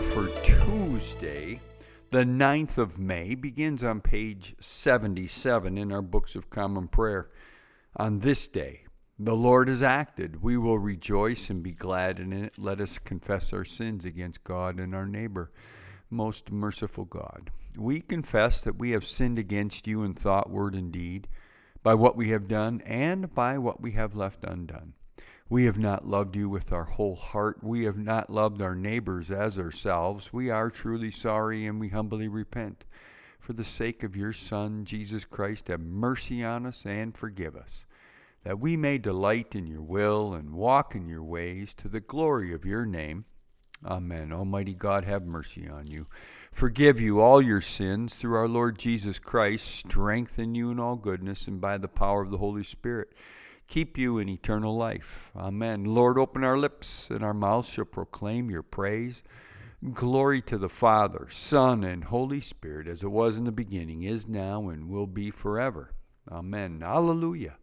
Sunday, the 9th of May, begins on page 77 in our Books of Common Prayer. On this day, the Lord has acted. We will rejoice and be glad in it. Let us confess our sins against God and our neighbor. Most merciful God, we confess that we have sinned against you in thought, word, and deed, by what we have done and by what we have left undone. We have not loved you with our whole heart. We have not loved our neighbors as ourselves. We are truly sorry and we humbly repent. For the sake of your Son, Jesus Christ, have mercy on us and forgive us, that we may delight in your will and walk in your ways to the glory of your name. Amen. Almighty God, have mercy on you. Forgive you all your sins through our Lord Jesus Christ, strengthen you in all goodness, and by the power of the Holy Spirit keep you in eternal life. Amen. Lord, open our lips, and our mouths shall proclaim your praise. Glory to the Father, Son, and Holy Spirit, as it was in the beginning, is now, and will be forever. Amen. Alleluia.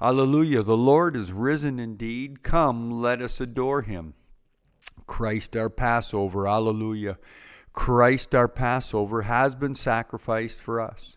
Alleluia. The Lord is risen indeed. Come, let us adore him. Christ our Passover. Alleluia. Christ our Passover has been sacrificed for us.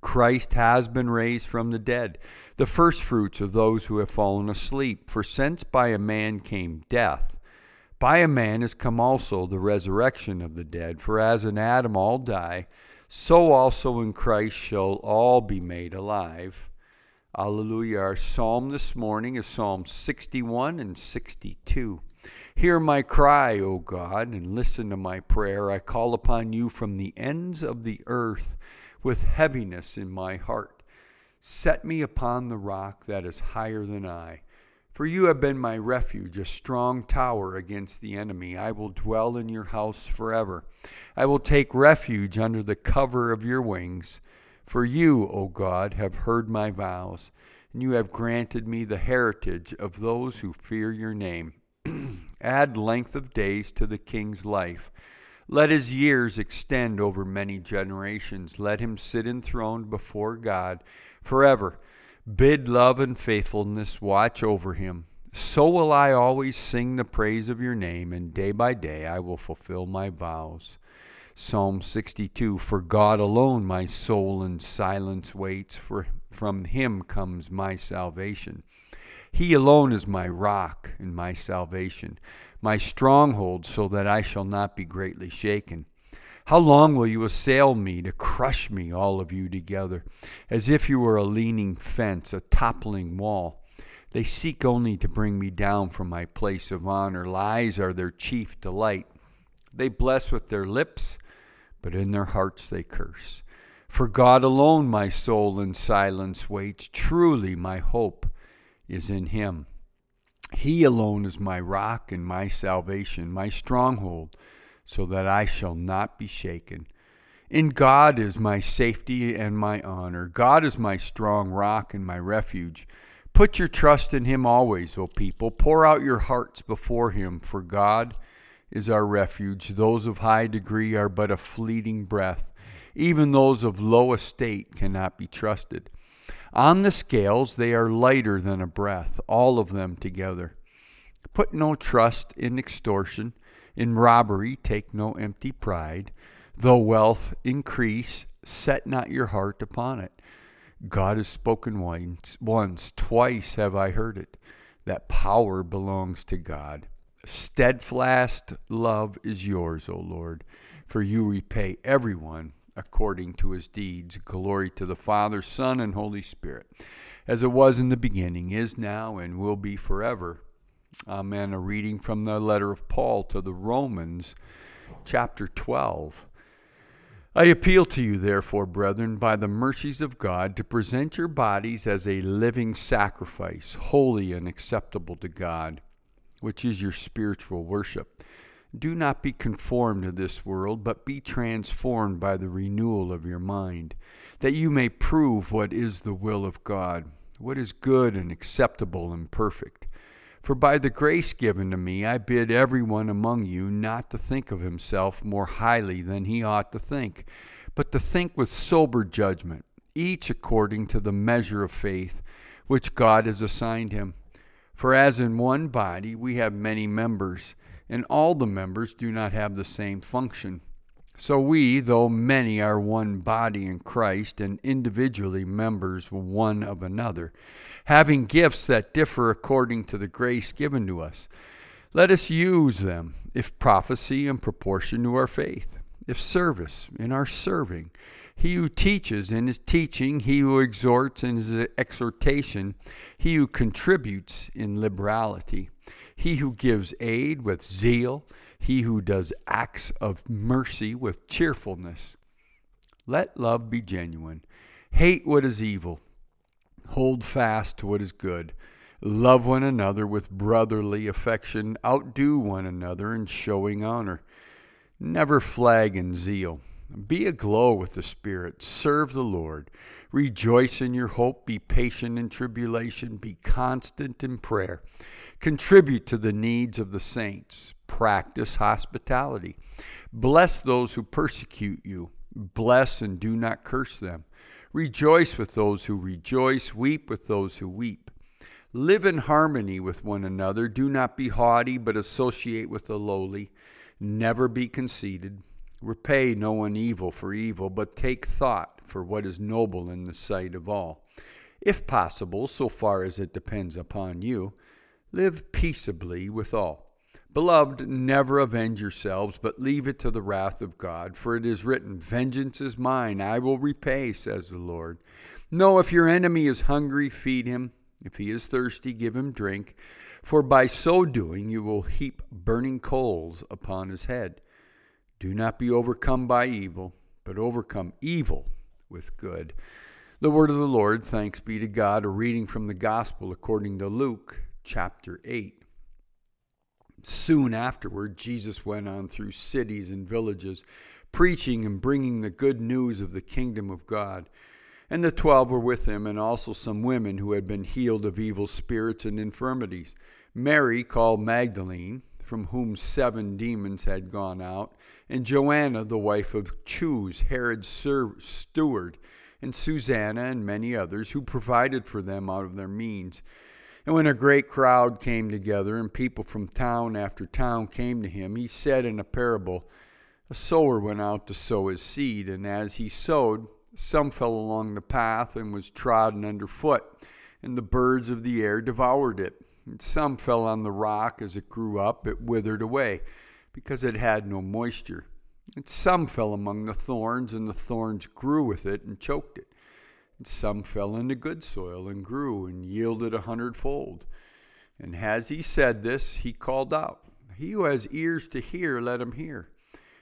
Christ has been raised from the dead, the firstfruits of those who have fallen asleep. For since by a man came death, by a man has come also the resurrection of the dead. For as in Adam all die, so also in Christ shall all be made alive. Alleluia. Our psalm this morning is Psalm 61 and 62. Hear my cry, O God, and listen to my prayer. I call upon you from the ends of the earth with heaviness in my heart. Set me upon the rock that is higher than I. For you have been my refuge, a strong tower against the enemy. I will dwell in your house forever. I will take refuge under the cover of your wings. For you, O God, have heard my vows, and you have granted me the heritage of those who fear your name. Add length of days to the king's life let his years extend over many generations. Let him sit enthroned before God forever. Bid love and faithfulness watch over him. So will I always sing the praise of your name, and day by day I will fulfill my vows. Psalm 62 For God alone my soul in silence waits, for from him comes my salvation. He alone is my rock and my salvation my stronghold, so that I shall not be greatly shaken. How long will you assail me to crush me, all of you together, as if you were a leaning fence, a toppling wall? They seek only to bring me down from my place of honor. Lies are their chief delight. They bless with their lips, but in their hearts they curse. For God alone my soul in silence waits. Truly my hope is in Him. He alone is my rock and my salvation, my stronghold, so that I shall not be shaken. In God is my safety and my honor. God is my strong rock and my refuge. Put your trust in Him always, O people. Pour out your hearts before Him, for God is our refuge. Those of high degree are but a fleeting breath. Even those of low estate cannot be trusted. On the scales, they are lighter than a breath, all of them together. Put no trust in extortion. In robbery, take no empty pride. Though wealth increase, set not your heart upon it. God has spoken once, once, twice have I heard it, that power belongs to God. Steadfast love is yours, O Lord, for you repay everyone according to his deeds. Glory to the Father, Son, and Holy Spirit, as it was in the beginning, is now, and will be forever. Amen. A reading from the letter of Paul to the Romans, chapter 12. I appeal to you, therefore, brethren, by the mercies of God, to present your bodies as a living sacrifice, holy and acceptable to God, which is your spiritual worship. Do not be conformed to this world, but be transformed by the renewal of your mind, that you may prove what is the will of God, what is good and acceptable and perfect. For by the grace given to me, I bid everyone among you not to think of himself more highly than he ought to think, but to think with sober judgment, each according to the measure of faith which God has assigned him. For as in one body we have many members, and all the members do not have the same function. So we, though many, are one body in Christ and individually members one of another, having gifts that differ according to the grace given to us. Let us use them, if prophecy in proportion to our faith, if service in our serving, he who teaches in his teaching, he who exhorts in his exhortation, he who contributes in liberality he who gives aid with zeal, he who does acts of mercy with cheerfulness. Let love be genuine. Hate what is evil. Hold fast to what is good. Love one another with brotherly affection. Outdo one another in showing honor. Never flag in zeal. Be aglow with the Spirit. Serve the Lord. Rejoice in your hope. Be patient in tribulation. Be constant in prayer. Contribute to the needs of the saints. Practice hospitality. Bless those who persecute you. Bless and do not curse them. Rejoice with those who rejoice. Weep with those who weep. Live in harmony with one another. Do not be haughty, but associate with the lowly. Never be conceited. Repay no one evil for evil, but take thought for what is noble in the sight of all. If possible, so far as it depends upon you, Live peaceably with all. Beloved, never avenge yourselves, but leave it to the wrath of God. For it is written, Vengeance is mine, I will repay, says the Lord. No, if your enemy is hungry, feed him. If he is thirsty, give him drink. For by so doing, you will heap burning coals upon his head. Do not be overcome by evil, but overcome evil with good. The word of the Lord, thanks be to God. A reading from the Gospel according to Luke chapter 8. Soon afterward, Jesus went on through cities and villages, preaching and bringing the good news of the kingdom of God. And the twelve were with him, and also some women who had been healed of evil spirits and infirmities. Mary, called Magdalene, from whom seven demons had gone out, and Joanna, the wife of Chuza, Herod's steward, and Susanna, and many others, who provided for them out of their means. And when a great crowd came together, and people from town after town came to him, he said in a parable A sower went out to sow his seed, and as he sowed, some fell along the path and was trodden under foot, and the birds of the air devoured it. Some fell on the rock. As it grew up, it withered away, because it had no moisture. And some fell among the thorns, and the thorns grew with it and choked it. And some fell into good soil and grew and yielded a hundredfold. And as he said this, he called out, He who has ears to hear, let him hear.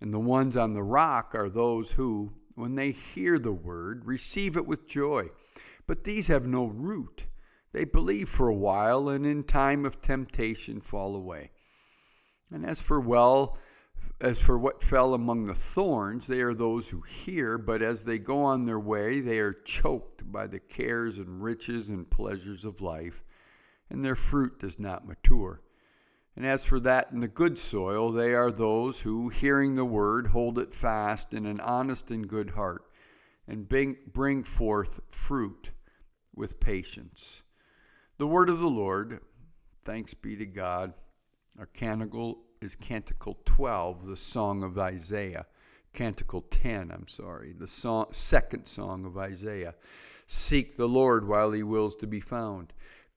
And the ones on the rock are those who, when they hear the word, receive it with joy. But these have no root. They believe for a while, and in time of temptation fall away. And as for well as for what fell among the thorns, they are those who hear, but as they go on their way, they are choked by the cares and riches and pleasures of life, and their fruit does not mature. And as for that in the good soil, they are those who, hearing the word, hold it fast in an honest and good heart, and bring forth fruit with patience. The word of the Lord, thanks be to God. Our canticle is Canticle 12, the Song of Isaiah. Canticle 10, I'm sorry, the song, second song of Isaiah. Seek the Lord while he wills to be found.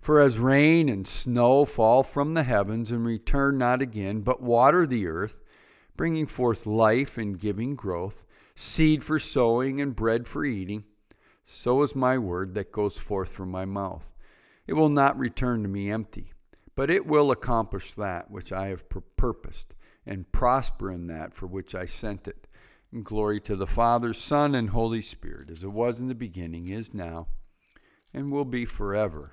For as rain and snow fall from the heavens and return not again, but water the earth, bringing forth life and giving growth, seed for sowing and bread for eating, so is my word that goes forth from my mouth. It will not return to me empty, but it will accomplish that which I have purposed, and prosper in that for which I sent it. And glory to the Father, Son, and Holy Spirit, as it was in the beginning, is now, and will be forever.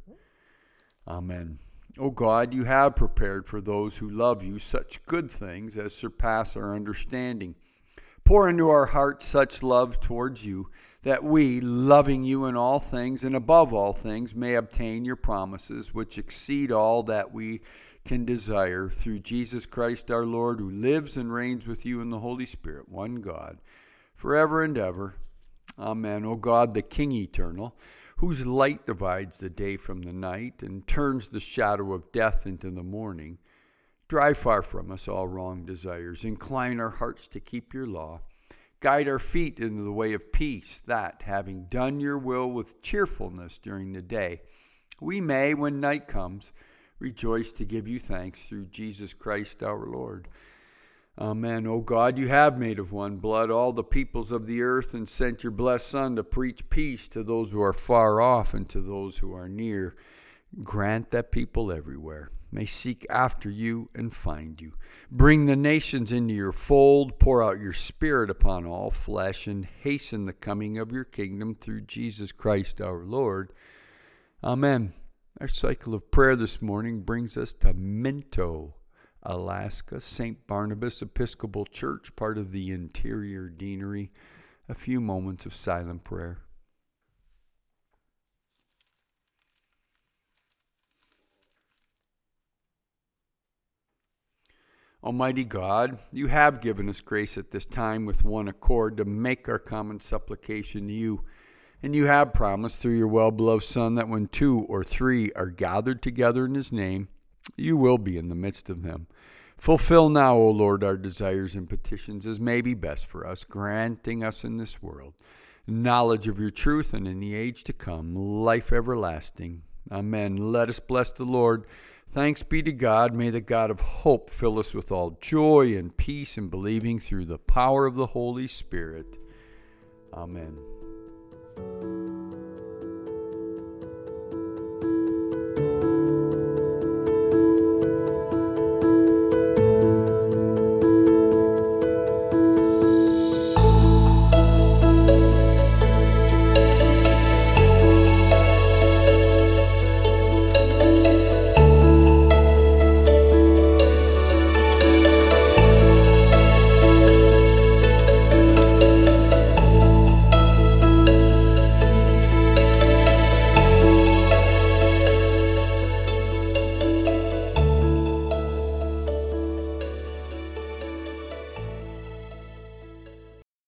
Amen. O God, you have prepared for those who love you such good things as surpass our understanding. Pour into our hearts such love towards you that we, loving you in all things and above all things, may obtain your promises, which exceed all that we can desire through Jesus Christ our Lord, who lives and reigns with you in the Holy Spirit, one God, forever and ever. Amen. O God, the King eternal, whose light divides the day from the night and turns the shadow of death into the morning. Drive far from us all wrong desires. Incline our hearts to keep your law. Guide our feet into the way of peace, that, having done your will with cheerfulness during the day, we may, when night comes, rejoice to give you thanks through Jesus Christ our Lord. Amen. O God, you have made of one blood all the peoples of the earth and sent your blessed Son to preach peace to those who are far off and to those who are near. Grant that people everywhere may seek after you and find you. Bring the nations into your fold, pour out your Spirit upon all flesh, and hasten the coming of your kingdom through Jesus Christ our Lord. Amen. Our cycle of prayer this morning brings us to Minto, Alaska, St. Barnabas Episcopal Church, part of the Interior Deanery. A few moments of silent prayer. Almighty God, you have given us grace at this time with one accord to make our common supplication to you. And you have promised through your well beloved Son that when two or three are gathered together in his name, you will be in the midst of them. Fulfill now, O Lord, our desires and petitions as may be best for us, granting us in this world knowledge of your truth and in the age to come, life everlasting. Amen. Let us bless the Lord. Thanks be to God. May the God of hope fill us with all joy and peace in believing through the power of the Holy Spirit. Amen.